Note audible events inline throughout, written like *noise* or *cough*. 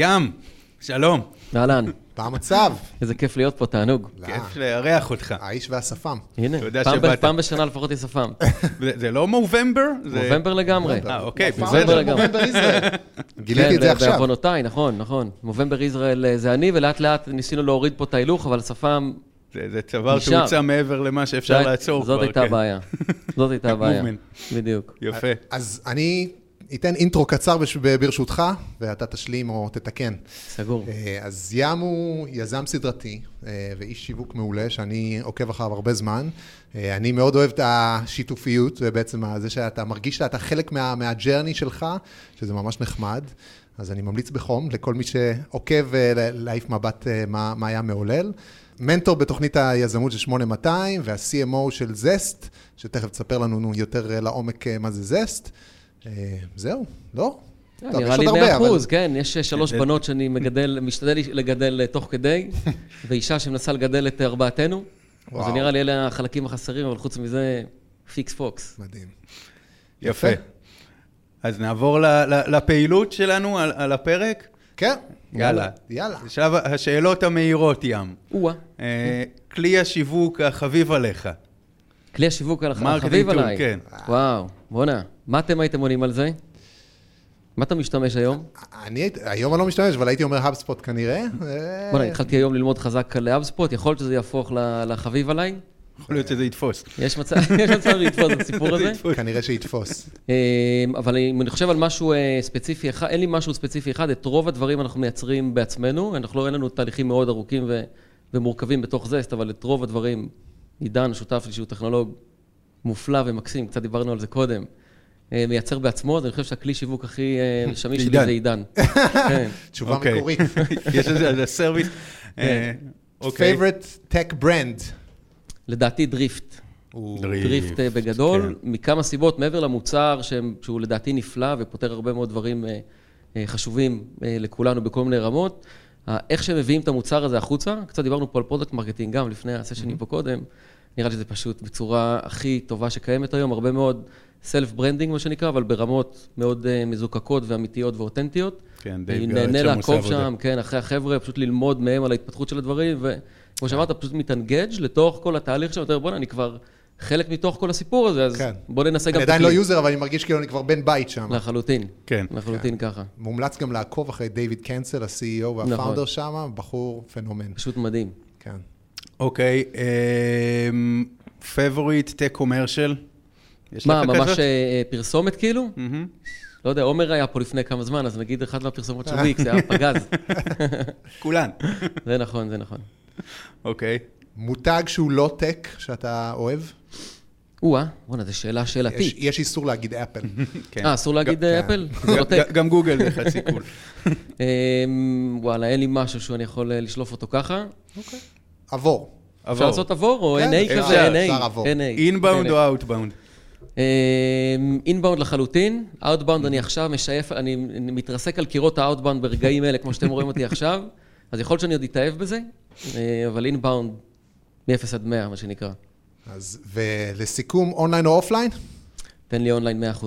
ים, שלום. אהלן, מה המצב? איזה כיף להיות פה, תענוג. לא, כיף לארח אותך. האיש והשפם. הנה, פעם בשנה לפחות יש שפם. *laughs* זה לא מובמבר? נובמבר לגמרי. אה, אוקיי, בסדר. נובמבר ישראל. גיליתי כן, את זה עכשיו. בעוונותיי, נכון, נכון. נובמבר ישראל אה, זה אני, ולאט לאט ניסינו להוריד פה את ההילוך, אבל השפם... זה זה צוואר. שהוצא מעבר למה שאפשר לעצור כבר. זאת הייתה כן. הבעיה. זאת הייתה *laughs* הבעיה. בדיוק. יפה. אז אני אתן אינטרו קצר ברשותך, ואתה תשלים או תתקן. סגור. אה, אז ים הוא יזם סדרתי אה, ואיש שיווק מעולה, שאני עוקב אחריו הרבה זמן. אה, אני מאוד אוהב את השיתופיות, ובעצם זה שאתה מרגיש שאתה חלק מה, מהג'רני שלך, שזה ממש נחמד. אז אני ממליץ בחום לכל מי שעוקב להעיף מבט מה, מה היה מעולל. מנטור בתוכנית היזמות של 8200, וה-CMO של זסט, שתכף תספר לנו יותר לעומק מה זה Zest. אה, זהו, לא? טוב, נראה לי עוד 100 הרבה, אבל- אחוז, כן, יש אה, שלוש בנות שאני מגדל, משתדל לגדל אה, תוך כדי, *laughs* ואישה שמנסה לגדל את ארבעתנו. אז וואו. זה נראה לי אלה החלקים החסרים, אבל חוץ מזה, פיקס פוקס. מדהים. יפה. אז נעבור ל- ל- לפעילות שלנו על על הפרק? כן. יאללה. יאללה. שלב השאלות המהירות, ים. או-אה. אה, כלי השיווק החביב עליך. כלי השיווק marketing החביב עליי. כן. וואו, בואנה. מה אתם הייתם עונים על זה? מה אתה משתמש היום? אני, היום אני לא משתמש, אבל הייתי אומר HubSpot כנראה. אה, בואנה, התחלתי היום ללמוד חזק על HubSpot, יכול להיות שזה יהפוך ל- לחביב עליי? יכול להיות שזה יתפוס. יש מצב *laughs* לתפוס את הסיפור הזה? *laughs* כנראה שיתפוס. אה, אבל אם אני חושב על משהו אה, ספציפי אחד, אין לי משהו ספציפי אחד, את רוב הדברים אנחנו מייצרים בעצמנו, אנחנו לא, אין לנו תהליכים מאוד ארוכים ו- ומורכבים בתוך Zest, אבל את רוב הדברים, עידן, שותף לי שהוא טכנולוג מופלא ומקסים, קצת דיברנו על זה קודם, אה, מייצר בעצמו, אז אני חושב שהכלי שיווק הכי אה, שמיש שלי. זה עידן. *laughs* כן. תשובה אוקיי. מקורית. *laughs* יש איזה סרוויס. *laughs* אה, favorite tech brand. לדעתי Drift. Drift. Drift אה, בגדול, כן. מכמה סיבות, מעבר למוצר שהם- שהוא לדעתי נפלא ופותר הרבה מאוד דברים אה, אה, חשובים אה, לכולנו בכל מיני רמות. איך שהם מביאים את המוצר הזה החוצה, קצת דיברנו פה על product marketing גם לפני הסשנים פה קודם, נראה לי שזה פשוט בצורה הכי טובה שקיימת היום, הרבה מאוד self branding מה שנקרא, אבל ברמות מאוד אה, מזוקקות ואמיתיות ואותנטיות. כן, Dave אני Gerhardt נהנה שם לעקוב. שם, כן, אחרי החבר'ה, פשוט ללמוד מהם על ההתפתחות של הדברים, וכמו שאמרת, פשוט מתאנגג' לתוך כל התהליך שם, אומר, בוא'נה, אני כבר חלק מתוך כל הסיפור הזה, אז כן. בוא ננסה גם אני עדיין לא. user, אבל אני מרגיש כאילו אני כבר בן בית שם. לחלוטין. כן. לחלוטין ככה. מומלץ גם לעקוב אחרי David Cancel, ה-CEO וה founder נכון. שם, בחור פנומן. פשוט מדהים. כן. אוקיי. favorite tech commercial. מה, ממש כזאת? אה, פרסומת כאילו? לא יודע, עומר היה פה לפני כמה זמן, אז נגיד אחת מהפרסומות של וויקס, זה היה *laughs* פגז. כולן. זה נכון, זה נכון. אוקיי. מותג שהוא לא tech, שאתה אוהב? או-אה, בואנה, זו שאלה יש- שאלתית. יש איסור להגיד Apple. *laughs* כן. אה, אסור להגיד אה. Apple? זה לא גם- tech. גם גוגל זה חצי קול. וואלה, אין לי משהו שאני יכול אה, לשלוף אותו ככה. עבור. אפשר לעשות עבור או כן, NA כזה? אפשר NA. עבור. NA. inbound. או outbound? inbound לחלוטין, outbound אני עכשיו משייף, אני מתרסק על קירות ה outbound ברגעים אלה, כמו שאתם רואים אותי עכשיו, *laughs* אז יכול להיות שאני עוד אתאהב בזה, אה, אבל inbound מ-0 עד 100, מה שנקרא. אז, ולסיכום, אונליין או offline? תן לי אונליין 100%,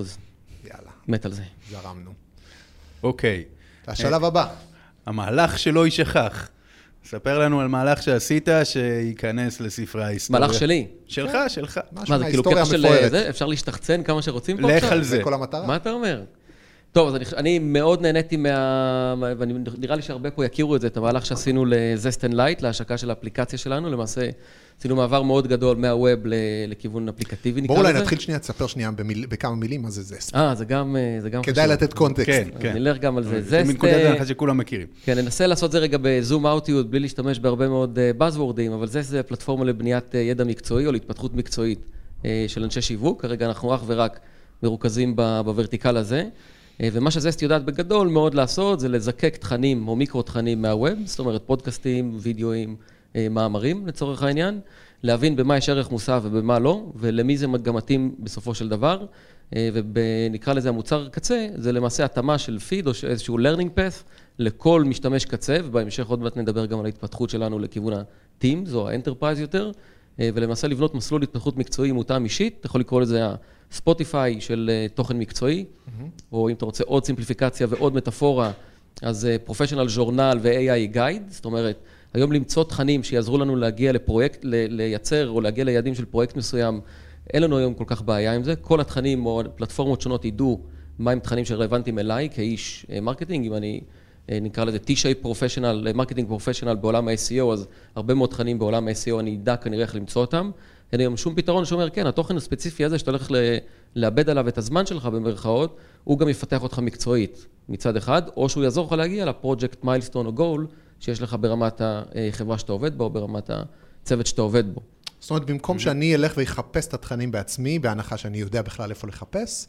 יאללה, מת על זה. זרמנו. אוקיי. השלב הבא. המהלך שלא יישכח. ספר לנו על מהלך שעשית שייכנס לספרי ההיסטוריה. מהלך שלי. שלך, שלך. משהו מה, זה כאילו קטע של המפוארת. זה? אפשר להשתחצן כמה שרוצים פה לך עכשיו? על זה. זה כל המטרה. מה אתה אומר? טוב, אז אני, אני מאוד נהניתי מה... ואני נראה לי שהרבה פה יכירו את זה, את המהלך שעשינו ל-Zest Unlite, להשקה של האפליקציה שלנו. למעשה, עשינו מעבר מאוד גדול מהווב ל- לכיוון אפליקטיבי, נקרא בואו לזה. אולי נתחיל שנייה, תספר שנייה במיל- בכמה מילים מה זה זסט. אה, זה גם, אה, זה גם כדאי לתת קונטקסט. כן, כן. נלך גם על זה. זה Zest, מנקודת אה, הנחה שכולם מכירים. כן, ננסה לעשות את זה רגע בזום אאוטיות, בלי להשתמש בהרבה מאוד באזוורדים, אבל זה, זה פלטפורמה לבניית אה, ידע מקצועי או להתפתחות מקצועית אה, של אנשי שיווק. כרגע אנחנו אך ורק מרוכזים ב- בוורטיקל הזה. אה, ומה שזסט יודעת בגדול מאוד לעשות, זה לזקק תכנים או מיקרו-תכנים מהווב, זאת אומרת פודקאסטים, וידאוים, אה, מאמרים לצורך העניין, להבין במה יש ערך מוסף ובמה לא, ולמי זה גם מתאים בסופו של דבר. אה, ונקרא לזה המוצר קצה, זה למעשה התאמה של פיד או איזשהו learning path לכל משתמש קצה, ובהמשך עוד מעט נדבר גם על ההתפתחות שלנו לכיוון ה-Teams או ה-Enterprise יותר, ולמעשה לבנות מסלול התפתחות מקצועי מותאם אישית, אתה יכול לקרוא לזה הספוטיפיי של אה, תוכן מקצועי, או אם אתה רוצה עוד סימפליפיקציה ועוד מטאפורה, אז professional journal ו-AI guide, זאת אומרת, היום למצוא תכנים שיעזרו לנו להגיע לפרויקט, לייצר או להגיע ליעדים של פרויקט מסוים, אין לנו היום כל כך בעיה עם זה. כל התכנים או פלטפורמות שונות ידעו מהם תכנים שרלוונטיים אליי כאיש marketing, אם אני נקרא לזה T-shape professional, marketing professional בעולם ה-SEO, אז הרבה מאוד תכנים בעולם ה-SEO אני אדע כנראה איך למצוא אותם. אין היום שום פתרון שאומר, כן, התוכן הספציפי הזה שאתה הולך לאבד עליו את הזמן שלך במרכאות, הוא גם יפתח אותך מקצועית מצד אחד, או שהוא יעזור לך להגיע לפרויקט מיילסטון או גול שיש לך ברמת החברה שאתה עובד בה, או ברמת הצוות שאתה עובד בו. זאת אומרת, במקום שאני אלך ויחפש את התכנים בעצמי, בהנחה שאני יודע בכלל איפה לחפש,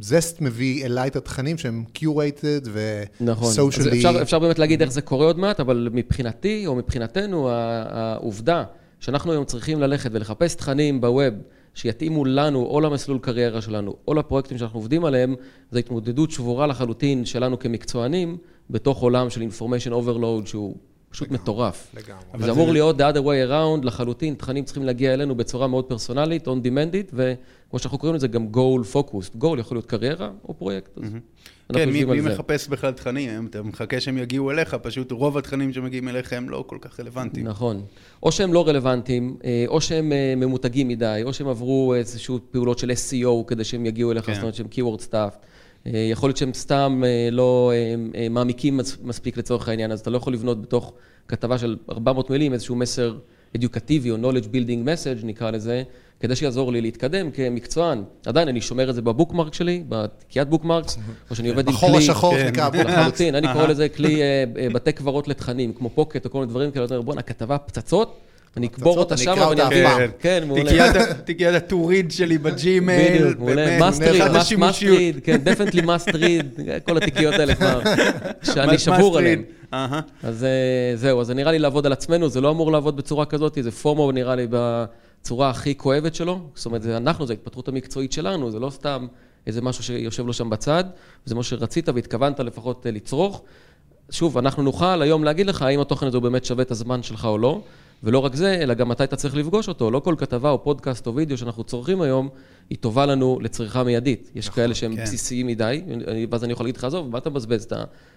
זסט מביא אליי את התכנים שהם קיורייטד ו-socially... נכון, אז אפשר, אפשר באמת להגיד איך זה קורה עוד מעט, אבל מבחינתי, או מבחינתנו, העובדה שאנחנו היום צריכים ללכת ולחפש תכנים בווב שיתאימו לנו, או למסלול קריירה שלנו, או לפרויקטים שאנחנו עובדים עליהם, זו התמודדות שבורה לחלוטין שלנו כמקצוענים, בתוך עולם של information overload שהוא פשוט לגמרי, מטורף. לגמרי. וזה אמור זה... להיות the other way around לחלוטין, תכנים צריכים להגיע אלינו בצורה מאוד פרסונלית, on demanded, וכמו שאנחנו קוראים לזה גם goal focused. goal יכול להיות קריירה או פרויקט. Mm-hmm. כן, מי, מי מחפש בכלל תכנים? אתה מחכה שהם יגיעו אליך, פשוט רוב התכנים שמגיעים אליך הם לא כל כך רלוונטיים. נכון. או שהם לא רלוונטיים, אה, או שהם אה, ממותגים מדי, או שהם עברו איזשהו פעולות של SEO כדי שהם יגיעו אליך, כן. זאת אומרת שהם keyword stuff. אה, יכול להיות שהם סתם אה, לא אה, מעמיקים מספיק לצורך העניין, אז אתה לא יכול לבנות בתוך כתבה של 400 מילים איזשהו מסר אדיוקטיבי או knowledge building message נקרא לזה, כדי שיעזור לי להתקדם כמקצוען. עדיין אני שומר את זה בבוקמרק שלי, בתקיעת בוקמרקס, או שאני עובד עם כלי... בחור השחור כן. נקרא בוקמרקס. לחלוטין, אני קורא לזה כלי בתי קברות לתכנים, כמו Pocket או כל מיני דברים כאלה, בואנה, כתבה פצצות. אני אקבור אותה שם ואני אעביר. כן, מעולה. תיקיית *laughs* ה to read שלי בג'ימייל. בדיוק, מעולה. must read, כן, definitely must read, כל התיקיות האלה כבר, *laughs* שאני שבור עליהן. אז אה, זהו, אז נראה לי לעבוד על עצמנו, זה לא אמור לעבוד בצורה כזאת, זה FOMO נראה לי בצורה הכי כואבת שלו. זאת אומרת, זה אנחנו, זה ההתפתחות המקצועית שלנו, זה לא סתם איזה משהו שיושב לו שם בצד, זה מה שרצית והתכוונת לפחות אה, לצרוך. שוב, אנחנו נוכל היום להגיד לך האם התוכן הזה הוא באמת שווה את הזמן שלך או לא. ולא רק זה, אלא גם מתי אתה צריך לפגוש אותו. לא כל כתבה או פודקאסט או וידאו שאנחנו צורכים היום, היא טובה לנו לצריכה מיידית. יש נכון, כאלה שהם כן. בסיסיים מדי, ואז אני יכול להגיד לך, עזוב, מה אתה מבזבז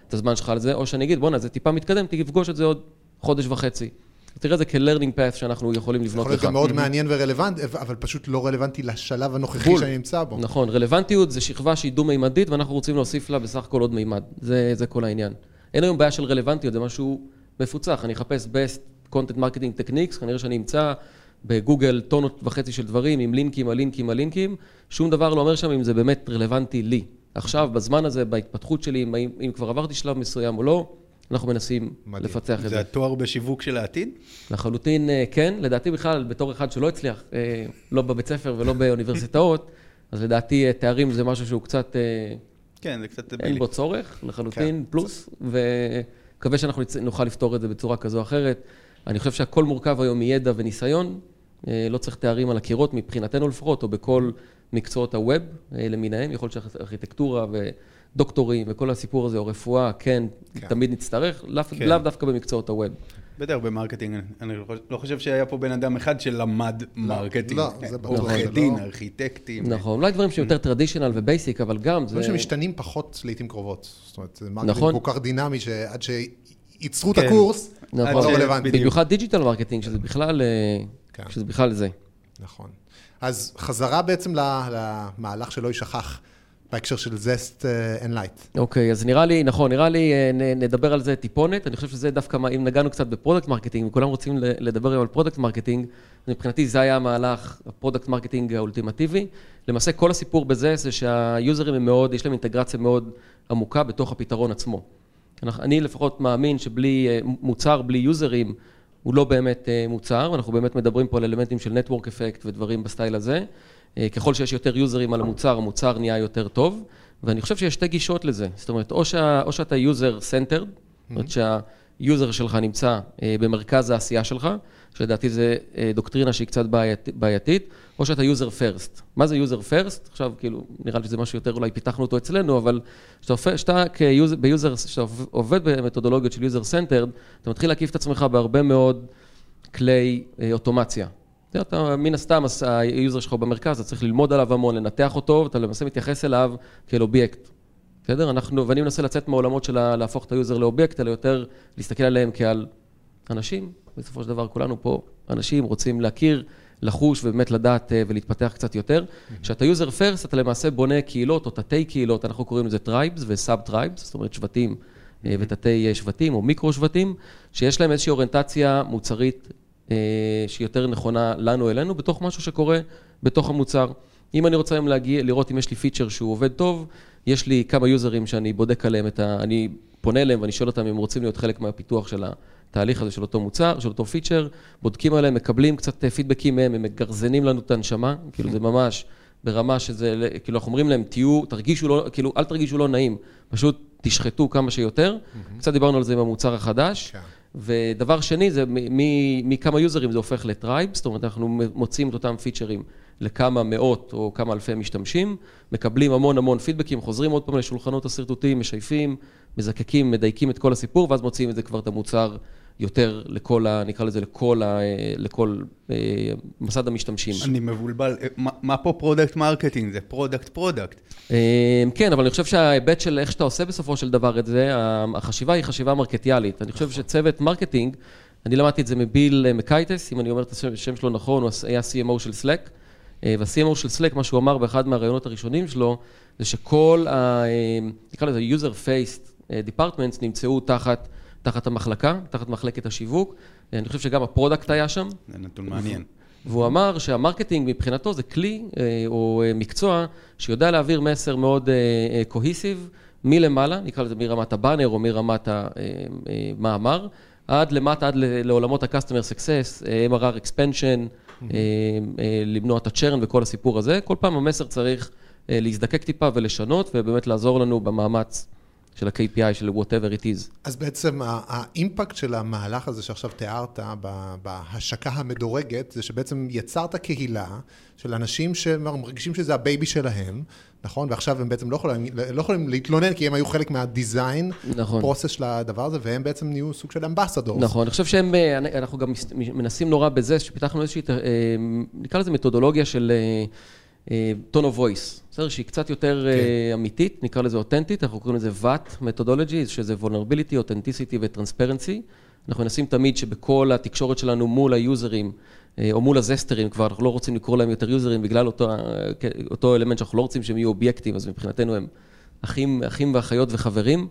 את הזמן שלך על זה? או שאני אגיד, בואנה, זה טיפה מתקדם, תפגוש את זה עוד חודש וחצי. תראה את זה כ-learning path שאנחנו יכולים לבנות לך. יכול להיות גם מאוד מעניין ורלוונטי, אבל פשוט לא רלוונטי לשלב הנוכחי שאני נמצא בו. נכון, רלוונטיות זה שכבה שהיא דו-מימדית, ואנחנו רוצים להוסיף לה בסך הכל עוד מימד. זה, זה כל העניין. אין היום בעיה של רלוונטיות, זה משהו מפוצח. אני אחפש best content marketing techniques, כנראה שאני אמצא בגוגל טונות וחצי של דברים עם לינקים על לינקים על לינקים, שום דבר לא אומר שם אם זה באמת רלוונטי לי. עכשיו, בזמן הזה, בהתפתחות שלי, אם, אם כבר עברתי שלב מסוים או לא, אנחנו מנסים מדהים. לפצח את זה. זה התואר בשיווק של העתיד? לחלוטין אה, כן. לדעתי בכלל, בתור אחד שלא הצליח, אה, לא בבית ספר ולא באוניברסיטאות, אז לדעתי אה, תארים זה משהו שהוא קצת... כן, זה קצת... אין בו צורך, לחלוטין, כן. פלוס, ומקווה שאנחנו נוכל לפתור את זה בצורה כזו או אחרת. אני חושב שהכל מורכב היום מידע וניסיון, אה, לא צריך תארים על הקירות מבחינתנו לפחות, או בכל מקצועות הווב אה, למיניהם, יכול להיות שארכיטקטורה ודוקטורים וכל הסיפור הזה, או רפואה, כן, כן. תמיד נצטרך, לאו כן. לא דווקא במקצועות הווב. בטח ב marketing, אני לא חושב שהיה פה בן אדם אחד שלמד לא, marketing. לא, זה ברור. עורכי דין, ארכיטקטים. נכון, אולי דברים שיותר traditional ו basic, אבל גם זה... דברים שמשתנים פחות לעיתים קרובות. זאת אומרת, זה marketing נכון. כל כך דינמי, שעד ייצרו את כן. הקורס, נכון, לא רלוונטי. במיוחד digital marketing, שזה בכלל, אה, כן. שזה בכלל זה. נכון. אז חזרה בעצם למהלך שלא יישכח. בהקשר של Zest Unlite. אוקיי, אז נראה לי, נכון, נראה לי אה, נדבר על זה טיפונת. אני חושב שזה דווקא, אם נגענו קצת ב product marketing, וכולם רוצים לדבר היום על product marketing, מבחינתי זה היה המהלך, ה product marketing האולטימטיבי. למעשה כל הסיפור בזה זה שה users הם מאוד, יש להם אינטגרציה מאוד עמוקה בתוך הפתרון עצמו. אני לפחות מאמין שבלי אה, מוצר, בלי users, הוא לא באמת אה, מוצר, ואנחנו באמת מדברים פה על אלמנטים של network effect ודברים בסטייל הזה. אה, ככל שיש יותר users על המוצר, המוצר נהיה יותר טוב, ואני חושב שיש שתי גישות לזה. זאת אומרת, או, שה, או שאתה user centered, זאת אומרת שה user שלך נמצא במרכז העשייה שלך, שלדעתי זה דוקטרינה שהיא קצת בעיית, בעייתית, או שאתה user first. מה זה user first? עכשיו, כאילו, נראה לי שזה משהו יותר, אולי פיתחנו אותו אצלנו, אבל כשאתה עובד במתודולוגיות של user centered, אתה מתחיל להקיף את עצמך בהרבה מאוד כלי אה, אוטומציה. אתה, מן הסתם, ה user שלך במרכז, אתה צריך ללמוד עליו המון, לנתח אותו, ואתה למעשה מתייחס אליו כאל אובייקט. בסדר? אנחנו, ואני מנסה לצאת מהעולמות של להפוך את ה user לאובייקט, אלא יותר להסתכל עליהם כעל אנשים. בסופו של דבר כולנו פה אנשים רוצים להכיר, לחוש ובאמת לדעת אה, ולהתפתח קצת יותר. כשאתה user first, אתה למעשה בונה קהילות או תתי קהילות, אנחנו קוראים לזה tribes ו sub tribes, זאת אומרת שבטים אה, ותתי אה, שבטים או מיקרו שבטים, שיש להם איזושהי אוריינטציה מוצרית שהיא יותר נכונה לנו אלינו, בתוך משהו שקורה בתוך המוצר. אם אני רוצה היום להגיע, לראות אם יש לי פיצ'ר שהוא עובד טוב, יש לי כמה יוזרים שאני בודק עליהם את ה... אני פונה אליהם ואני שואל אותם אם הם רוצים להיות חלק מהפיתוח של התהליך הזה של אותו מוצר, של אותו פיצ'ר, בודקים עליהם, מקבלים קצת פידבקים מהם, הם מגרזנים לנו את הנשמה, כאילו זה ממש ברמה שזה, כאילו אנחנו אומרים להם, תהיו, תרגישו לא, כאילו אל תרגישו לא נעים, פשוט תשחטו כמה שיותר. קצת דיברנו על זה עם המוצר החדש. כן. ודבר שני, זה מכמה users זה הופך ל tribe, זאת אומרת, אנחנו מוצאים את אותם features לכמה מאות או כמה אלפי משתמשים, מקבלים המון המון feedbacks, חוזרים עוד פעם לשולחנות השרטוטים, משייפים, מזקקים, מדייקים את כל הסיפור, ואז מוציאים את זה כבר את המוצר יותר לכל, ה, נקרא לזה, לכל, ה, לכל אה, מסד המשתמשים. אני מבולבל, אה, מה, מה פה product marketing? זה product product. אה, כן, אבל אני חושב שההיבט של איך שאתה עושה בסופו של דבר את זה, החשיבה היא חשיבה marketיאלית. אני חושב שצוות marketing, אני למדתי את זה מ Bill Macaitis, אם אני אומר את השם שלו נכון, הוא היה CMO של Slack, וה-CMO של Slack, מה שהוא אמר באחד מהראיונות הראשונים שלו, זה שכל ה... נקרא לזה user faced departments נמצאו תחת... תחת המחלקה, תחת מחלקת השיווק. אני חושב שגם ה product היה שם. זה נתון מעניין. והוא אמר שהמרקטינג מבחינתו זה כלי אה, או אה, מקצוע שיודע להעביר מסר מאוד קוהיסיב אה, מלמעלה, נקרא לזה מרמת הבאנר או מרמת המאמר, עד למטה, עד לעולמות ה-customer success, MRR expansion, למנוע את הצ'רן וכל הסיפור הזה. כל פעם המסר צריך להזדקק טיפה ולשנות ובאמת לעזור לנו במאמץ של ה-KPI, של whatever it is. אז בעצם האימפקט של המהלך הזה שעכשיו תיארת בהשקה המדורגת, זה שבעצם יצרת קהילה של אנשים שמרגישים שזה ה baby שלהם, נכון? ועכשיו הם בעצם לא יכולים, לא יכולים להתלונן, כי הם היו חלק מה design, נכון. process של הדבר הזה, והם בעצם נהיו סוג של ambassador. נכון, אני חושב שהם, אה, אנחנו גם מנסים נורא בזה, שפיתחנו איזושהי, אה, נקרא לזה מתודולוגיה של... tone of voice, בסדר? שהיא קצת יותר כן. uh, אמיתית, נקרא לזה אותנטית, אנחנו קוראים לזה VAT methodology, שזה vulnerability, authenticity ו-transparency. אנחנו מנסים תמיד שבכל התקשורת שלנו מול היוזרים, uh, או מול הזסטרים, כבר אנחנו לא רוצים לקרוא להם יותר יוזרים בגלל אותו, uh, אותו אלמנט שאנחנו לא רוצים שהם יהיו אובייקטים, אז מבחינתנו הם אחים, אחים ואחיות וחברים.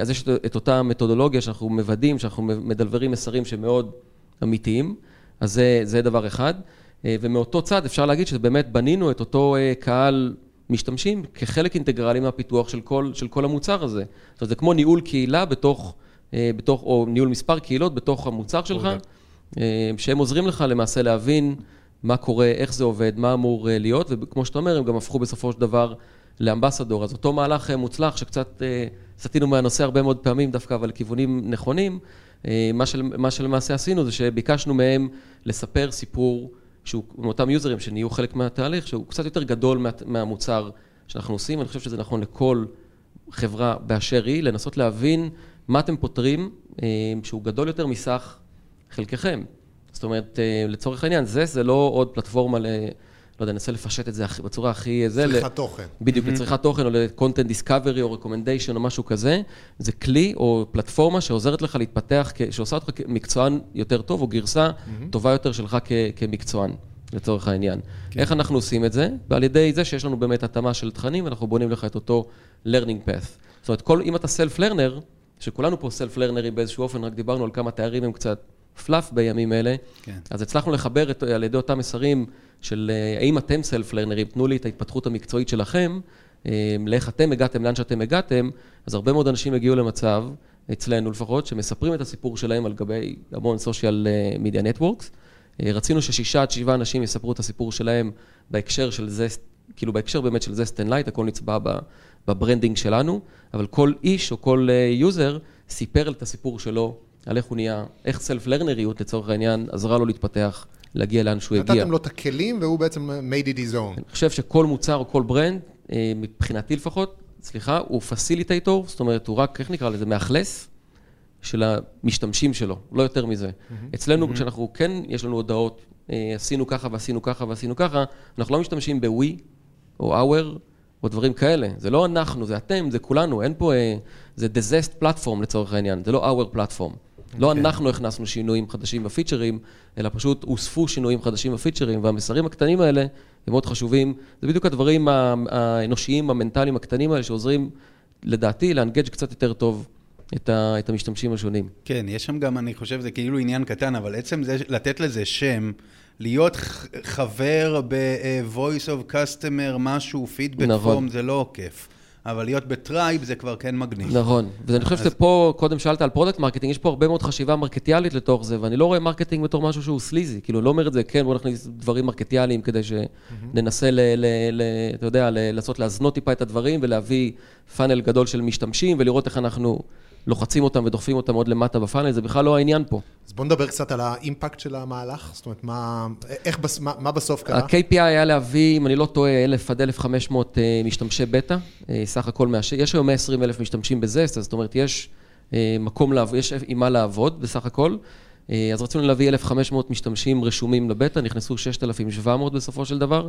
אז יש את אותה מתודולוגיה שאנחנו מוודאים, שאנחנו מדלברים מסרים שמאוד אמיתיים, אז זה, זה דבר אחד. אה, ומאותו צד אפשר להגיד שבאמת בנינו את אותו אה, קהל משתמשים כחלק אינטגרלי מהפיתוח של כל, של כל המוצר הזה. זאת אומרת, זה כמו ניהול קהילה בתוך, אה, בתוך, או ניהול מספר קהילות בתוך המוצר שלך, שהם עוזרים לך למעשה להבין מה קורה, איך זה עובד, מה אמור להיות, וכמו שאתה אומר, הם גם הפכו בסופו של דבר לאמבסדור. אז אותו מהלך מוצלח שקצת סטינו מהנושא הרבה מאוד פעמים דווקא, אבל לכיוונים נכונים, מה, של, מה שלמעשה עשינו זה שביקשנו מהם לספר סיפור שהוא, מאותם יוזרים שנהיו חלק מהתהליך, שהוא קצת יותר גדול מה, מהמוצר שאנחנו עושים, אני חושב שזה נכון לכל חברה באשר היא, לנסות להבין מה אתם פותרים, אה, שהוא גדול יותר מסך חלקכם. זאת אומרת, אה, לצורך העניין, זה, זה לא עוד פלטפורמה ל... לא יודע, ננסה לפשט את זה בצורה הכי... צריכת תוכן. בדיוק, לצריכת תוכן, או ל-content discovery, או recommendation, או משהו כזה. זה כלי או פלטפורמה שעוזרת לך להתפתח, שעושה אותך מקצוען יותר טוב, או גרסה טובה יותר שלך כמקצוען. לצורך העניין. כן. איך אנחנו עושים את זה? ועל ידי זה שיש לנו באמת התאמה של תכנים, ואנחנו בונים לך את אותו learning path. זאת אומרת, כל, אם אתה self-learner, שכולנו פה self-learnרים באיזשהו אופן, רק דיברנו על כמה תארים הם קצת פלאף בימים אלה, כן. אז הצלחנו לחבר את, על ידי אותם מסרים של אה, האם אתם סלף לרנרים, תנו לי את ההתפתחות המקצועית שלכם, אה, לאיך אתם הגעתם, לאן שאתם הגעתם, אז הרבה מאוד אנשים הגיעו למצב, אצלנו לפחות, שמספרים את הסיפור שלהם על גבי המון סושיאל media networks. רצינו ששישה עד שבעה אנשים יספרו את הסיפור שלהם בהקשר של זה, כאילו בהקשר באמת של Zest Unlite, הכל נצבע ב branding שלנו, אבל כל איש או כל user אה, סיפר את הסיפור שלו, על איך הוא נהיה, איך self learnerיות לצורך העניין עזרה לו להתפתח להגיע לאן שהוא הגיע. נתתם לו את הכלים והוא בעצם made it his own. אני חושב שכל מוצר או כל brand, אה, מבחינתי לפחות, סליחה, הוא facilitator, זאת אומרת, הוא רק, איך נקרא לזה, מאכלס של המשתמשים שלו, לא יותר מזה. Mm-hmm. אצלנו, mm-hmm. כשאנחנו כן, יש לנו הודעות, אה, עשינו ככה ועשינו ככה ועשינו ככה, אנחנו לא משתמשים ב-we או our, או דברים כאלה. זה לא אנחנו, זה אתם, זה כולנו, אין פה, אה, זה zest platform לצורך העניין, זה לא our platform. לא אוקיי. אנחנו הכנסנו שינויים חדשים בפיצ'רים, אלא פשוט הוספו שינויים חדשים בפיצ'רים, והמסרים הקטנים האלה הם מאוד חשובים. זה בדיוק הדברים האנושיים, המנטליים הקטנים האלה, שעוזרים, לדעתי, ל engage קצת יותר טוב את, ה, את המשתמשים השונים. כן, יש שם גם, אני חושב, זה כאילו עניין קטן, אבל עצם זה, לתת לזה שם, להיות חבר ב-voice of customer, משהו, פידבק נכון. פורום, זה לא כיף. אבל להיות ב tribe זה כבר כן מגניב. נכון, ואני חושב שפה, קודם שאלת על product marketing, יש פה הרבה מאוד חשיבה מרקטיאלית לתוך זה, ואני לא רואה marketing בתור משהו שהוא sleazy, כאילו, לא אומר את זה, כן, בוא נכניס דברים מרקטיאליים כדי שננסה, ל, ל, ל, אתה יודע, לנסות להזנות טיפה את הדברים ולהביא פאנל גדול של משתמשים ולראות איך אנחנו לוחצים אותם ודוחפים אותם עוד למטה בפאנל, זה בכלל לא העניין פה. אז בוא נדבר קצת על האימפקט של המהלך, זאת אומרת, מה, איך, מה, מה בסוף קרה? ה-KPI היה להביא, אם אני לא טועה, 1,000 עד 1,500 אה, משתמשי בטא, אה, סך הכל, מהש... יש היום 120 אלף משתמשים בזסט, זאת אומרת, יש אה, מקום לעבוד, יש עם מה לעבוד בסך הכל. אז רצינו להביא 1,500 משתמשים רשומים לבטא, נכנסו 6,700 בסופו של דבר.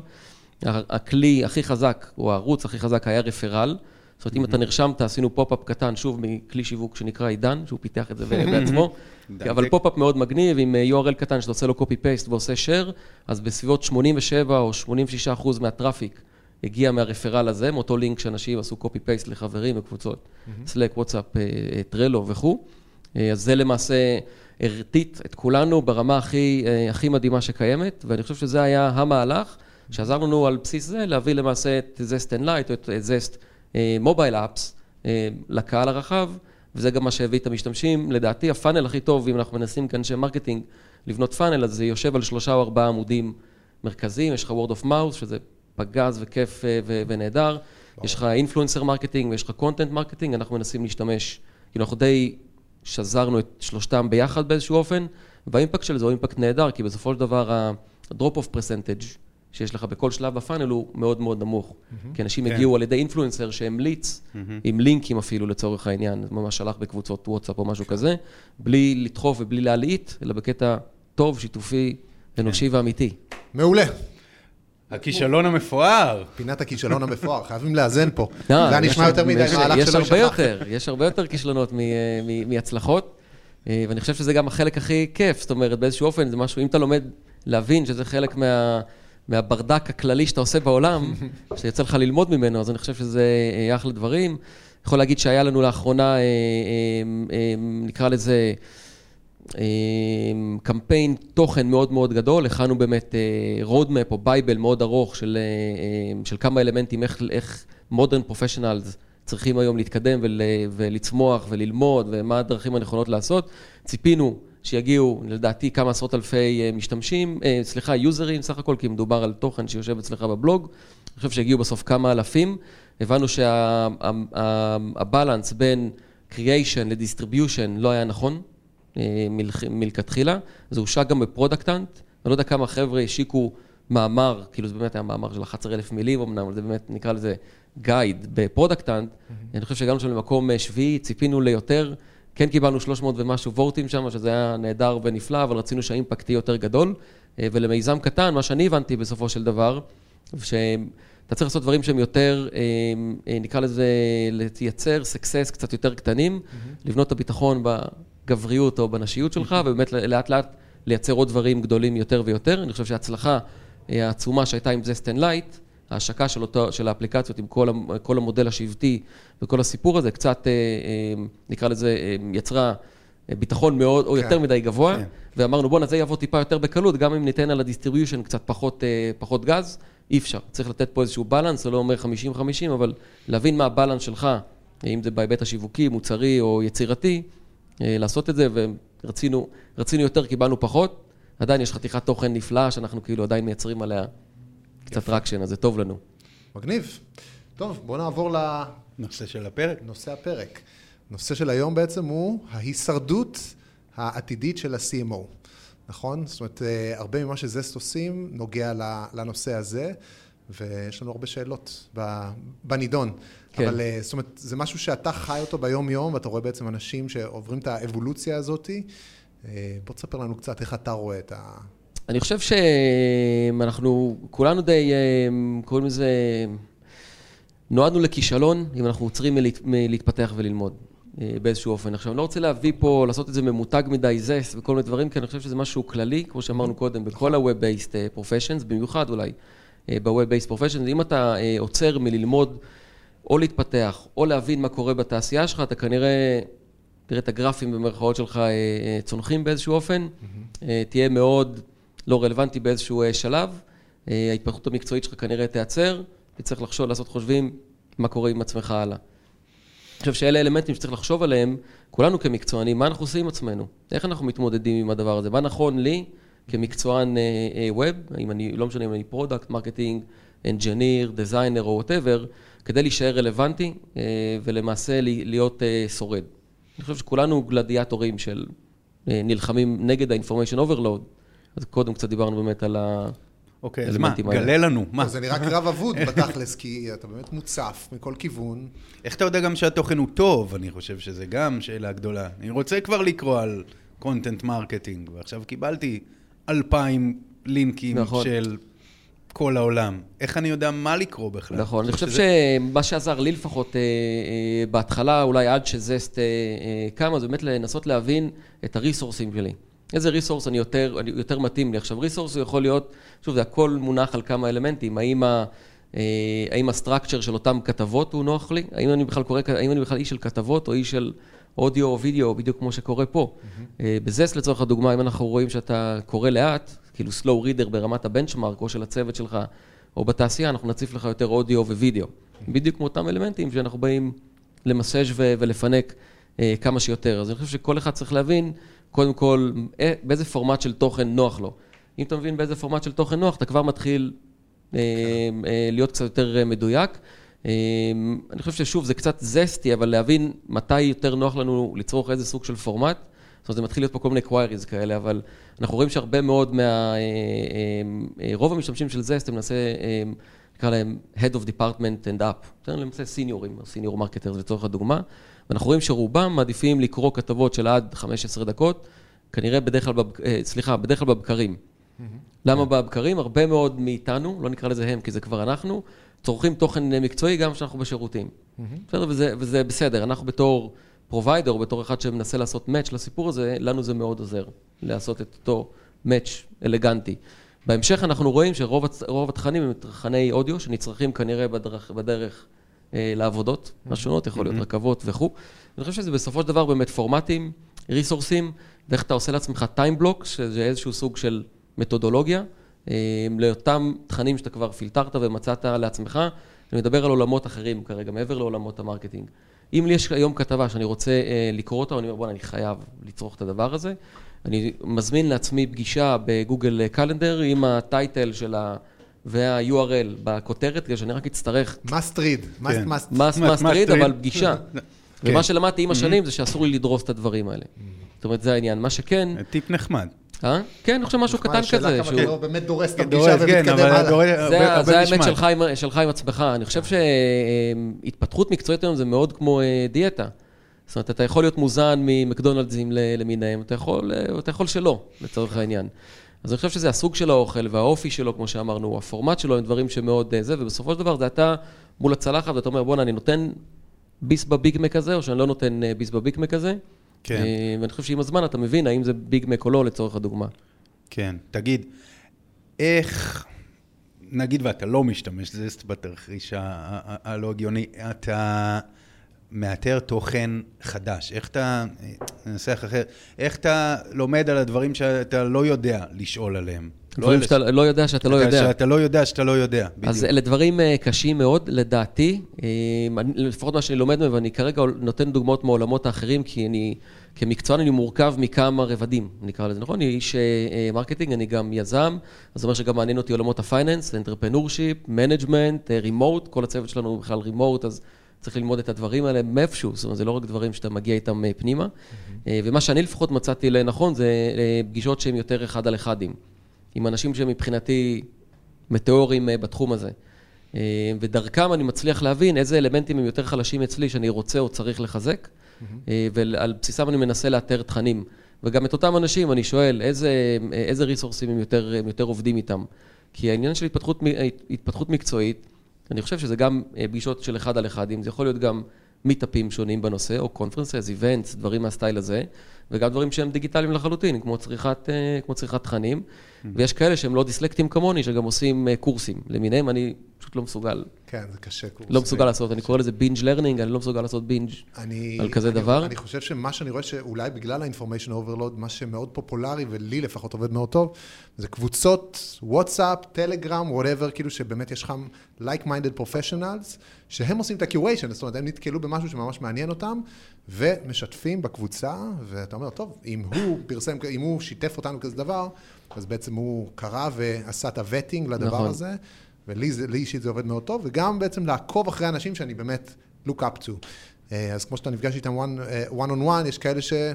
הכלי הכי חזק, או הערוץ הכי חזק היה referral. זאת אומרת, אם אתה נרשמת, עשינו פופ-אפ קטן, שוב, מכלי שיווק שנקרא עידן, שהוא פיתח את זה *laughs* בעצמו, אבל פופ-אפ מאוד מגניב, עם אה, URL קטן שאתה עושה לו copy-paste ועושה share, אז בסביבות 87 או 86 אחוז מה traffic הגיע מה referral הזה, מאותו לינק שאנשים עשו copy-paste לחברים וקבוצות, Slack, WhatsApp, טרלו וכו'. אה, אז זה למעשה הרטיט את כולנו ברמה הכי, אה, הכי מדהימה שקיימת, ואני חושב שזה היה המהלך, שעזר לנו על בסיס זה להביא למעשה את Zest Light, או את Zest mobile אה, apps אה, לקהל הרחב, וזה גם מה שהביא את המשתמשים. לדעתי ה funnel הכי טוב, אם אנחנו מנסים כאנשי marketing לבנות funnel, אז זה יושב על שלושה או ארבעה עמודים מרכזיים, יש לך word of mouth, שזה פגז וכיף אה, ונהדר, יש לך influencer marketing ויש לך content marketing, אנחנו מנסים להשתמש, כאילו אנחנו די שזרנו את שלושתם ביחד באיזשהו אופן, והאימפקט של זה הוא אימפקט נהדר, כי בסופו של דבר ה-drop off percentage שיש לך בכל שלב בפאנל הוא מאוד מאוד נמוך. Mm-hmm. כי אנשים כן. הגיעו על ידי אינפלואנסר שהמליץ, mm-hmm. עם לינקים אפילו לצורך העניין, ממש שלח בקבוצות וואטסאפ או משהו כזה, בלי לדחוף ובלי להלעיט, אלא בקטע טוב, שיתופי, אנושי כן. ואמיתי. מעולה. הכישלון המפואר. פינת הכישלון המפואר, חייבים לאזן פה. *laughs* לא, זה היה נשמע יותר מדי מהלך שלא הרבה יותר, יש הרבה יותר כישלונות מהצלחות, אה, ואני חושב שזה גם החלק הכי כיף, זאת אומרת, באיזשהו אופן זה משהו, אם אתה לומד להבין שזה חלק מה... מהברדק הכללי שאתה עושה בעולם, *laughs* שיוצא לך ללמוד ממנו, אז אני חושב שזה אה, אחלה דברים. יכול להגיד שהיה לנו לאחרונה, אה, אה, נקרא לזה, קמפיין תוכן מאוד מאוד גדול, הכנו באמת roadmap או בייבל מאוד ארוך של, של כמה אלמנטים, איך, איך modern professionals צריכים היום להתקדם ול, ולצמוח וללמוד, ומה הדרכים הנכונות לעשות. ציפינו שיגיעו לדעתי כמה עשרות אלפי אה, משתמשים, אה, סליחה, יוזרים סך הכל, כי מדובר על תוכן שיושב אצלך בבלוג. אני חושב שהגיעו בסוף כמה אלפים. הבנו שה balance בין creation ל distribution לא היה נכון אה, מלכתחילה. זה הושק גם ב Product Hunt. אני לא יודע כמה חבר'ה השיקו מאמר, כאילו זה באמת היה מאמר של 11,000 מילים אמנם, אבל זה באמת נקרא לזה guide ב Product Hunt. אני חושב שהגענו שם למקום שביעי, ציפינו ליותר. כן קיבלנו 300 ומשהו ווטים שם, שזה היה נהדר ונפלא, אבל רצינו שה impact יהיה יותר גדול. אה, ולמיזם קטן, מה שאני הבנתי בסופו של דבר, שאתה צריך לעשות דברים שהם יותר, אה, אה, נקרא לזה, לייצר סקסס קצת יותר קטנים, mm-hmm. לבנות את הביטחון בגבריות או בנשיות שלך, mm-hmm. ובאמת לאט לאט לייצר עוד דברים גדולים יותר ויותר. אני חושב שההצלחה העצומה שהייתה עם זסט לייט, ההשקה של, אותו, של האפליקציות עם כל, כל המודל השבטי וכל הסיפור הזה, קצת, אה, אה, נקרא לזה, אה, יצרה ביטחון מאוד, או כן. יותר מדי גבוה, כן. ואמרנו, בואנה, זה יעבוד טיפה יותר בקלות, גם אם ניתן על ה distribution קצת פחות, פחות גז, אי אפשר. צריך לתת פה איזשהו balance, זה לא אומר 50-50, אבל להבין מה ה balance שלך, אם זה בהיבט השיווקי, מוצרי או יצירתי, לעשות את זה, ורצינו יותר, קיבלנו פחות. עדיין יש חתיכת תוכן נפלאה שאנחנו כאילו עדיין מייצרים עליה קצת traction, אז זה טוב לנו. מגניב. טוב, בואו נעבור לנושא של הפרק. נושא הפרק. נושא של היום בעצם הוא ההישרדות העתידית של ה-CMO. נכון? זאת אומרת, אה, הרבה ממה שזסט עושים נוגע לנושא הזה, ויש לנו הרבה שאלות בנידון. כן. אבל אה, זאת אומרת, זה משהו שאתה חי אותו ביום-יום, ואתה רואה בעצם אנשים שעוברים את האבולוציה הזאת. אה, בוא תספר לנו קצת איך אתה רואה את ה... אני חושב שאנחנו כולנו די, קוראים לזה נועדנו לכישלון אם אנחנו עוצרים מלהתפתח וללמוד באיזשהו אופן. עכשיו, אני לא רוצה להביא פה, לעשות את זה ממותג מדי זס וכל מיני דברים, כי אני חושב שזה משהו כללי, כמו שאמרנו קודם, בכל ה-Web-Based Professions, במיוחד אולי ב-Web-Based Professions. אם אתה עוצר מללמוד או להתפתח, או להבין מה קורה בתעשייה שלך, אתה כנראה, תראה את הגרפים במרכאות שלך צונחים באיזשהו אופן, mm-hmm. תהיה מאוד לא רלוונטי באיזשהו שלב, ההתפתחות המקצועית שלך כנראה תיעצר, תצטרך לחשוב, לעשות חושבים מה קורה עם עצמך הלאה. אני חושב שאלה אלמנטים שצריך לחשוב עליהם, כולנו כמקצוענים, מה אנחנו עושים עם עצמנו? איך אנחנו מתמודדים עם הדבר הזה? מה נכון לי כמקצוען web, האם אני, לא משנה אם אני product, marketing, engineer, designer או whatever, כדי להישאר רלוונטי ולמעשה להיות שורד. אני חושב שכולנו גלדיאטורים שנלחמים נגד ה-information overload, אז קודם קצת דיברנו באמת על ה... אוקיי, אז מה, גלה לנו, מה? זה נראה קרב אבוד בתכלס, כי אתה באמת מוצף מכל כיוון. איך אתה יודע גם שהתוכן הוא טוב? אני חושב שזה גם שאלה גדולה. אני רוצה כבר לקרוא על content marketing, ועכשיו קיבלתי אלפיים לינקים נכון. של כל העולם. איך אני יודע מה לקרוא בכלל? נכון, אני חושב שזה... שמה שעזר לי לפחות בהתחלה, אולי עד שזסט קם, זה באמת לנסות להבין את הריסורסים שלי. איזה resource אני יותר, אני יותר מתאים לי. עכשיו, resource הוא יכול להיות, שוב, זה הכל מונח על כמה אלמנטים. האם, ה, האם ה structure של אותם כתבות הוא נוח לי? האם אני בכלל קורא, האם אני בכלל איש של כתבות או איש של אודיו או וידאו, בדיוק כמו שקורה פה. Mm-hmm. בזס לצורך הדוגמה, אם אנחנו רואים שאתה קורא לאט, כאילו slow reader ברמת הבנצ'מארק או של הצוות שלך, או בתעשייה, אנחנו נציף לך יותר אודיו ווידאו. Mm-hmm. בדיוק כמו אותם אלמנטים שאנחנו באים למסאז' ולפנק כמה שיותר. אז אני חושב שכל אחד צריך להבין קודם כל, באיזה פורמט של תוכן נוח לו. אם אתה מבין באיזה פורמט של תוכן נוח, אתה כבר מתחיל להיות קצת יותר מדויק. אני חושב ששוב, זה קצת זסטי, אבל להבין מתי יותר נוח לנו לצרוך איזה סוג של פורמט. זאת אומרת, זה מתחיל להיות פה כל מיני queries כאלה, אבל אנחנו רואים שהרבה מאוד מה... רוב המשתמשים של זסט, הם נעשה, נקרא להם Head of Department and Up. למעשה סיניורים, או senior marketer, לצורך הדוגמה. ואנחנו רואים שרובם מעדיפים לקרוא כתבות של עד 15 דקות, כנראה בדרך כלל, סליחה, בדרך כלל בבקרים. למה בבקרים? הרבה מאוד מאיתנו, לא נקרא לזה הם, כי זה כבר אנחנו, צורכים תוכן מקצועי גם כשאנחנו בשירותים. בסדר? וזה, וזה בסדר. אנחנו בתור provider, בתור אחד שמנסה לעשות match לסיפור הזה, לנו זה מאוד עוזר לעשות את אותו match אלגנטי. בהמשך אנחנו רואים שרוב התכנים הם תכני אודיו שנצרכים כנראה בדרך, בדרך לעבודות השונות, יכול להיות רכבות וכו'. אני חושב שזה בסופו של דבר באמת פורמטים, ריסורסים, ואיך אתה עושה לעצמך time block, שזה איזשהו סוג של מתודולוגיה, לאותם תכנים שאתה כבר פילטרת ומצאת לעצמך. אני מדבר על עולמות אחרים כרגע, מעבר לעולמות ה marketing. אם לי יש היום כתבה שאני רוצה לקרוא אותה, אני אומר, בוא'נה, אני חייב לצרוך את הדבר הזה. אני מזמין לעצמי פגישה ב Google Calendar עם ה title של ה... וה-URL בכותרת, כדי שאני רק אצטרך... must read, must must. must read, אבל פגישה. *laughs* ומה שלמדתי עם השנים זה שאסור לי לדרוס את הדברים האלה. זאת אומרת, זה העניין. מה שכן... טיפ נחמד. אה? כן, אני חושב משהו קטן כזה. השאלה כמה אתה לא באמת דורס את הפגישה ומתקדם הלאה. זה האמת שלך עם עצמך. אני חושב שהתפתחות מקצועית היום זה מאוד כמו דיאטה. זאת אומרת, אתה יכול להיות מוזן ממקדונלדסים למיניהם, אתה יכול שלא, לצורך העניין. אז אני חושב שזה הסוג של האוכל והאופי שלו, כמו שאמרנו, הפורמט שלו, הם דברים שמאוד זה, ובסופו של דבר זה אתה מול הצלחת, ואתה אומר, בוא'נה, אני נותן ביס בביגמק הזה, או שאני לא נותן ביס בביגמק הזה. כן. ואני חושב שעם הזמן אתה מבין האם זה ביגמק או לא, לצורך הדוגמה. כן. תגיד, איך, נגיד ואתה לא משתמש, זה בתרחיש הלא הגיוני, אתה... מאתר תוכן חדש, איך אתה, ננסח אחרת, איך אתה לומד על הדברים שאתה לא יודע לשאול עליהם? דברים שאתה לא יודע שאתה לא יודע. שאתה לא יודע שאתה לא יודע, בדיוק. אז אלה דברים קשים מאוד, לדעתי, לפחות מה שאני לומד מהם, ואני כרגע נותן דוגמאות מעולמות האחרים, כי אני, כמקצוען אני מורכב מכמה רבדים, נקרא לזה, נכון? אני איש marketing, אני גם יזם, אז זאת אומרת שגם מעניין אותי עולמות ה finance, entrepreneurship, management, remote, כל הצוות שלנו הוא בכלל remote, אז... צריך ללמוד את הדברים האלה מאיפשהו, זאת אומרת, זה לא רק דברים שאתה מגיע איתם פנימה. Mm-hmm. ומה שאני לפחות מצאתי לנכון, זה פגישות שהן יותר אחד על אחדים. עם אנשים שמבחינתי מטאורים בתחום הזה. ודרכם אני מצליח להבין איזה אלמנטים הם יותר חלשים אצלי, שאני רוצה או צריך לחזק, mm-hmm. ועל בסיסם אני מנסה לאתר תכנים. וגם את אותם אנשים אני שואל, איזה, איזה ריסורסים הם יותר, הם יותר עובדים איתם. כי העניין של התפתחות, התפתחות מקצועית, אני חושב שזה גם פגישות של אחד על אחד, זה יכול להיות גם מיטאפים שונים בנושא, או קונפרנסס, איבנטס, דברים מהסטייל הזה, וגם דברים שהם דיגיטליים לחלוטין, כמו צריכת, כמו צריכת תכנים. Mm-hmm. ויש כאלה שהם לא דיסלקטים כמוני, שגם עושים קורסים למיניהם, אני פשוט לא מסוגל. כן, זה קשה קורס. לא מסוגל לעשות, אני קורא לזה binge learning, אני לא מסוגל לעשות binge על כזה אני, דבר. אני חושב שמה שאני רואה שאולי בגלל ה-information overload, מה שמאוד פופולרי, ולי לפחות עובד מאוד טוב, זה קבוצות וואטסאפ, טלגרם, whatever, כאילו שבאמת יש לך like-minded professionals, שהם עושים את ה-curation, זאת אומרת, הם נתקלו במשהו שממש מעניין אותם, ומשתפים בקבוצה, ואתה אומר, טוב, אם הוא פרסם, אם הוא שיתף אותנו כזה דבר, אז בעצם הוא קרא ועשה את הווטינג לדבר נכון. הזה. ולי אישית זה עובד מאוד טוב, וגם בעצם לעקוב אחרי אנשים שאני באמת look up to. אה, אז כמו שאתה נפגש איתם one, אה, one on one, יש כאלה שלא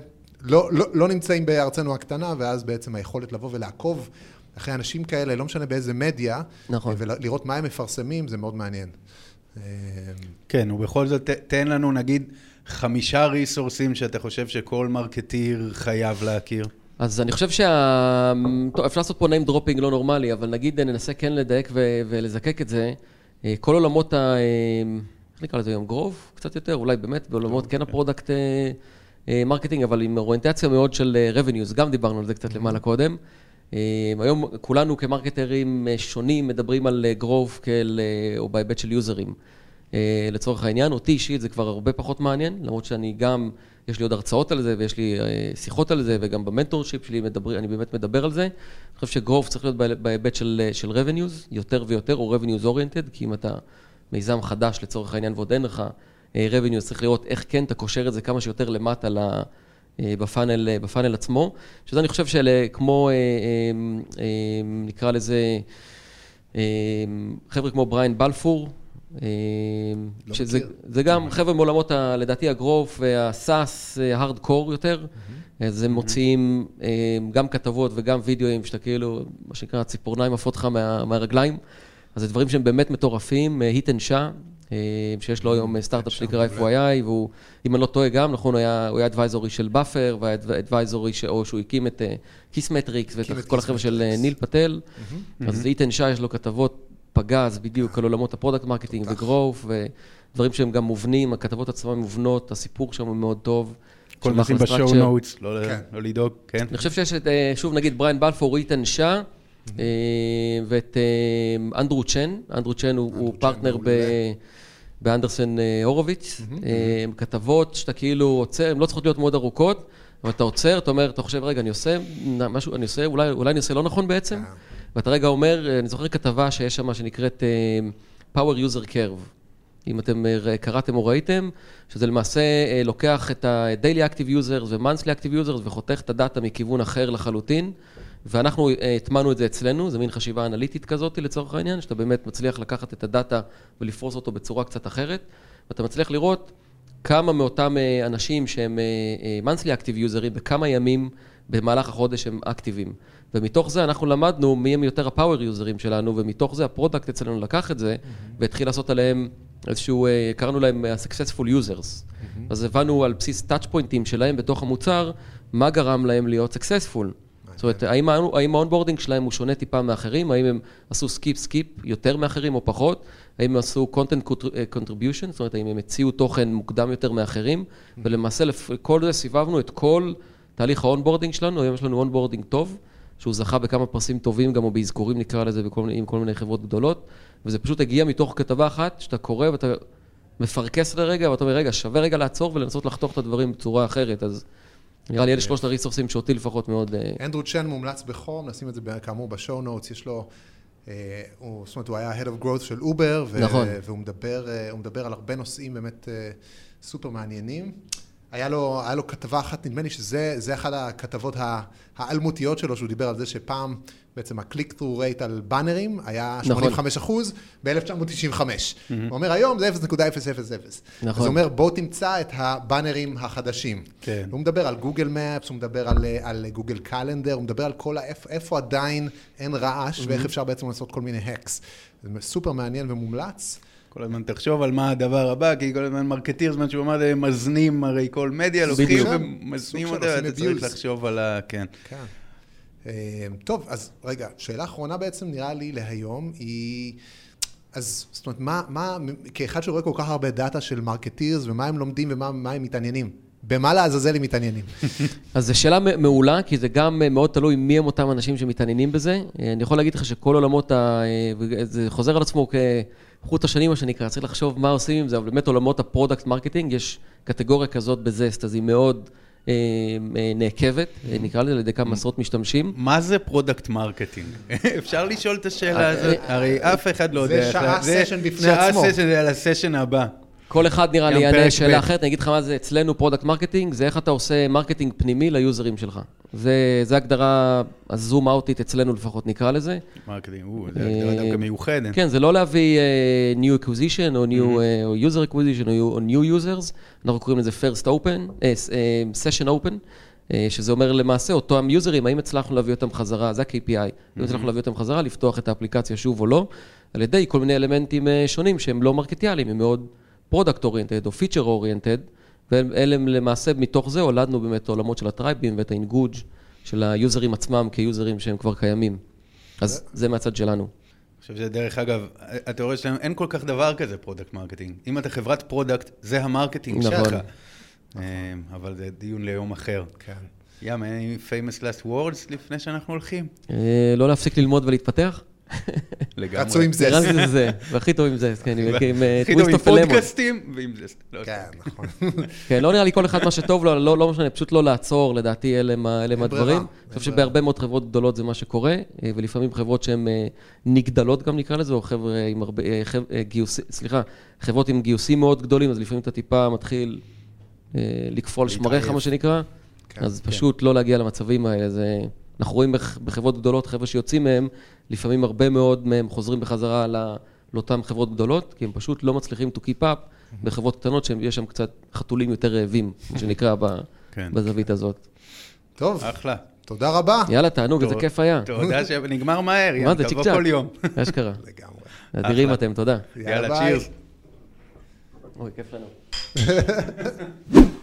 לא, לא נמצאים בארצנו הקטנה, ואז בעצם היכולת לבוא ולעקוב אחרי אנשים כאלה, לא משנה באיזה מדיה, נכון. ולראות מה הם מפרסמים, זה מאוד מעניין. אה, כן, ובכל זאת, תן לנו נגיד חמישה ריסורסים שאתה חושב שכל marketer חייב להכיר. אז אני חושב שה... טוב, אפשר לעשות פה name dropping לא נורמלי, אבל נגיד ננסה כן לדייק ו... ולזקק את זה. אה, כל עולמות ה... אה, איך נקרא לזה היום? growth? קצת יותר, אולי באמת בעולמות כן ה product marketing, אה, אבל עם אוריינטציה מאוד של revenues, גם דיברנו על זה קצת למעלה קודם. היום כולנו כמרקטרים שונים מדברים על growth כאל, או בהיבט של יוזרים. לצורך העניין, אותי אישית זה כבר הרבה פחות מעניין, למרות שאני גם... יש לי עוד הרצאות על זה, ויש לי אה, שיחות על זה, וגם במנטורשיפ שלי מדבר, אני באמת מדבר על זה. אני חושב שגרוף צריך להיות בהיבט של, אה, של revenues, יותר ויותר, או revenues oriented, כי אם אתה מיזם חדש לצורך העניין ועוד אין לך אה, revenues, צריך לראות איך כן אתה קושר את זה כמה שיותר למטה בפאנל, בפאנל עצמו, שזה אני חושב שאלה כמו, נקרא לזה, חבר'ה כמו בריין בלפור, לא שזה זה גם חבר'ה מעולמות, לדעתי, ה growth וה SaaS, ה hardcore יותר. אז הם מוציאים גם כתבות וגם וידאוים, שאתה כאילו, מה שנקרא, ציפורניים עפות לך מה, מהרגליים. אז זה דברים שהם באמת מטורפים. היטן שאה, שיש לו היום סטארט-אפ שנקרא FYI, והוא, אם אני לא טועה גם, נכון, הוא היה, הוא היה advisory של באפר, והיה advisory, או שהוא הקים את קיסמטריקס, ואת כל החבר'ה של ניל פטל. אז היטן שאה יש לו כתבות פגז בדיוק על עולמות ה product marketing ו growth, ודברים שהם גם מובנים, הכתבות עצמן מובנות, הסיפור שם הוא מאוד טוב. כל נשים ב show notes, לא, כן. לא לדאוג, כן. אני חושב שיש את, אה, שוב נגיד בריין בלפור, היטן שאה, אה, ואת אה, אנדרו צ'ן, אנדרו צ'ן הוא פרטנר באנדרסן הורוביץ, כתבות שאתה כאילו עוצר, הן לא צריכות להיות מאוד ארוכות, אבל אתה עוצר, אתה אומר, אתה חושב, רגע, אני עושה משהו, אני עושה, אולי, אולי אני עושה לא נכון בעצם, ואתה רגע אומר, אני זוכר כתבה שיש שם שנקראת uh, Power User Curve. אם אתם uh, קראתם או ראיתם, שזה למעשה לוקח את ה-Daily Active Users ו-Monthly Active Users וחותך את הדאטה מכיוון אחר לחלוטין, ואנחנו הטמענו את זה אצלנו, זה מין חשיבה אנליטית כזאת לצורך העניין, שאתה באמת מצליח לקחת את הדאטה ולפרוס אותו בצורה קצת אחרת, ואתה מצליח לראות כמה מאותם אנשים שהם monthly active users בכמה ימים במהלך החודש הם אקטיביים. ומתוך זה אנחנו למדנו מי הם יותר ה power יוזרים שלנו, ומתוך זה ה product אצלנו לקח את זה, mm-hmm. והתחיל לעשות עליהם איזשהו, אה, קראנו להם ה-successful users. Mm-hmm. אז הבנו על בסיס touch פוינטים שלהם בתוך המוצר, מה גרם להם להיות successful. זאת אומרת, האם, האם ה onboarding שלהם הוא שונה טיפה מאחרים? האם הם עשו skip skip יותר מאחרים או פחות? האם הם עשו content contribution? זאת אומרת, האם הם הציעו תוכן מוקדם יותר מאחרים? Mm-hmm. ולמעשה, כל זה סיבבנו את כל תהליך ה onboarding שלנו, היום יש לנו onboarding טוב. שהוא זכה בכמה פרסים טובים גם, או באזכורים נקרא לזה, בכל, עם כל מיני חברות גדולות, וזה פשוט הגיע מתוך כתבה אחת, שאתה קורא ואתה מפרכס לרגע, ואתה אומר, רגע, שווה רגע לעצור ולנסות לחתוך את הדברים בצורה אחרת, אז נראה לי אלה שלושת הריסורסים שאותי לפחות מאוד... אה, אנדרו צ'ן מומלץ בחום, נשים את זה כאמור ב show notes, יש לו... אה, הוא, זאת אומרת, הוא היה Head of Growth של אובר, נכון. והוא מדבר, אה, מדבר על הרבה נושאים באמת סופר מעניינים. היה לו, היה לו כתבה אחת, נדמה לי שזה אחת הכתבות האלמותיות שלו, שהוא דיבר על זה שפעם בעצם ה click-through rate על באנרים היה 85 נכון. אחוז ב-1995. Mm-hmm. הוא אומר, היום זה 0.000. נכון. אז הוא אומר, בואו תמצא את הבאנרים החדשים. כן. הוא מדבר על גוגל מפס, הוא מדבר על, על גוגל קלנדר, הוא מדבר על כל, איפה, איפה עדיין אין רעש, mm-hmm. ואיך אפשר בעצם לעשות כל מיני hacks. זה סופר מעניין ומומלץ. כל הזמן תחשוב על מה הדבר הבא, כי כל הזמן marketers, כמו שהוא אמר, מזיינים הרי כל מדיה, לוקחים ומזיינים אותה, אתה צריך לחשוב על ה... כן. כן. אה, טוב, אז רגע, שאלה אחרונה בעצם נראה לי להיום היא, אז זאת אומרת, מה, מה, כאחד שרואה כל כך הרבה דאטה של marketers, ומה הם לומדים ומה הם מתעניינים? במה לעזאזל הם מתעניינים? *laughs* אז זו שאלה מעולה, כי זה גם מאוד תלוי מי הם אותם אנשים שמתעניינים בזה. אני יכול להגיד לך שכל עולמות, ה... זה חוזר על עצמו כחוט השני, מה שנקרא, צריך לחשוב מה עושים עם זה, אבל באמת עולמות ה product marketing, יש קטגוריה כזאת בזסט, אז היא מאוד... אה, אה, נעקבת, אה, נקרא לזה, על ידי כמה עשרות משתמשים. מה זה product marketing? *laughs* אפשר לשאול את השאלה הזאת? הרי אף אחד לא יודע. זה שעה session בפני עצמו. שעה session על הסשן הבא. כל אחד נראה לי יענה שאלה אחרת, אני אגיד לך מה זה אצלנו product marketing, זה איך אתה עושה marketing פנימי ליוזרים שלך. זה, הגדרה ה zoom אאוטית אצלנו לפחות נקרא לזה. marketing, זה הגדרה דווקא מיוחדת. כן, זה לא להביא uh, new acquisition או new uh, user acquisition או new users, אנחנו קוראים לזה first open, uh, uh, session open. שזה אומר למעשה, אותם יוזרים, האם הצלחנו להביא אותם חזרה, זה ה-KPI, האם הצלחנו להביא אותם חזרה, לפתוח את האפליקציה שוב או לא, על ידי כל מיני אלמנטים שונים שהם לא מרקטיאליים, הם מאוד product oriented או feature oriented, ואלה למעשה מתוך זה הולדנו באמת עולמות של הטרייבים ואת ה engage של היוזרים עצמם כיוזרים שהם כבר קיימים. אז זה מהצד שלנו. אני חושב שדרך אגב, התיאוריה שלנו, אין כל כך דבר כזה product marketing. אם אתה חברת product, זה ה marketing נכון. שלך. אה, אבל זה דיון ליום אחר. כן. ים, any famous last words לפני שאנחנו הולכים? אה, לא להפסיק ללמוד ולהתפתח. לגמרי. רצו עם זסט. נראה לי זה זה, והכי טוב עם זסט, כן, עם טוויסט אוף למון. הכי טוב עם פודקאסטים ועם זסט. לא, כן, נכון. כן, לא נראה לי כל אחד מה שטוב לו, לא, לא משנה, פשוט לא לעצור, לדעתי אלה הם הדברים. אני חושב שבהרבה מאוד חברות גדולות זה מה שקורה, אה, ולפעמים חברות שהן אה, נגדלות גם נקרא לזה, או חבר'ה עם הרבה, אה, גיוסים, סליחה, חברות עם גיוסים מאוד גדולים, אז לפעמים אתה טיפה מתחיל לקפול שמריך, מה שנקרא, כן, אז כן. פשוט לא להגיע למצבים האלה, זה... אנחנו רואים בחברות גדולות, חבר'ה שיוצאים מהם, לפעמים הרבה מאוד מהם חוזרים בחזרה לאותן חברות גדולות, כי הם פשוט לא מצליחים to keep up בחברות קטנות, שיש שם קצת חתולים יותר רעבים, מה שנקרא, כן. בזווית הזאת. טוב. אחלה. תודה רבה. יאללה, תענוג, איזה כיף היה. תודה שנגמר מהר, ים, תבוא כל יום. *laughs* אשכרה. לגמרי. אדירים אתם, תודה. יאללה, צ'ירס. אוי, כיף לנו. *laughs*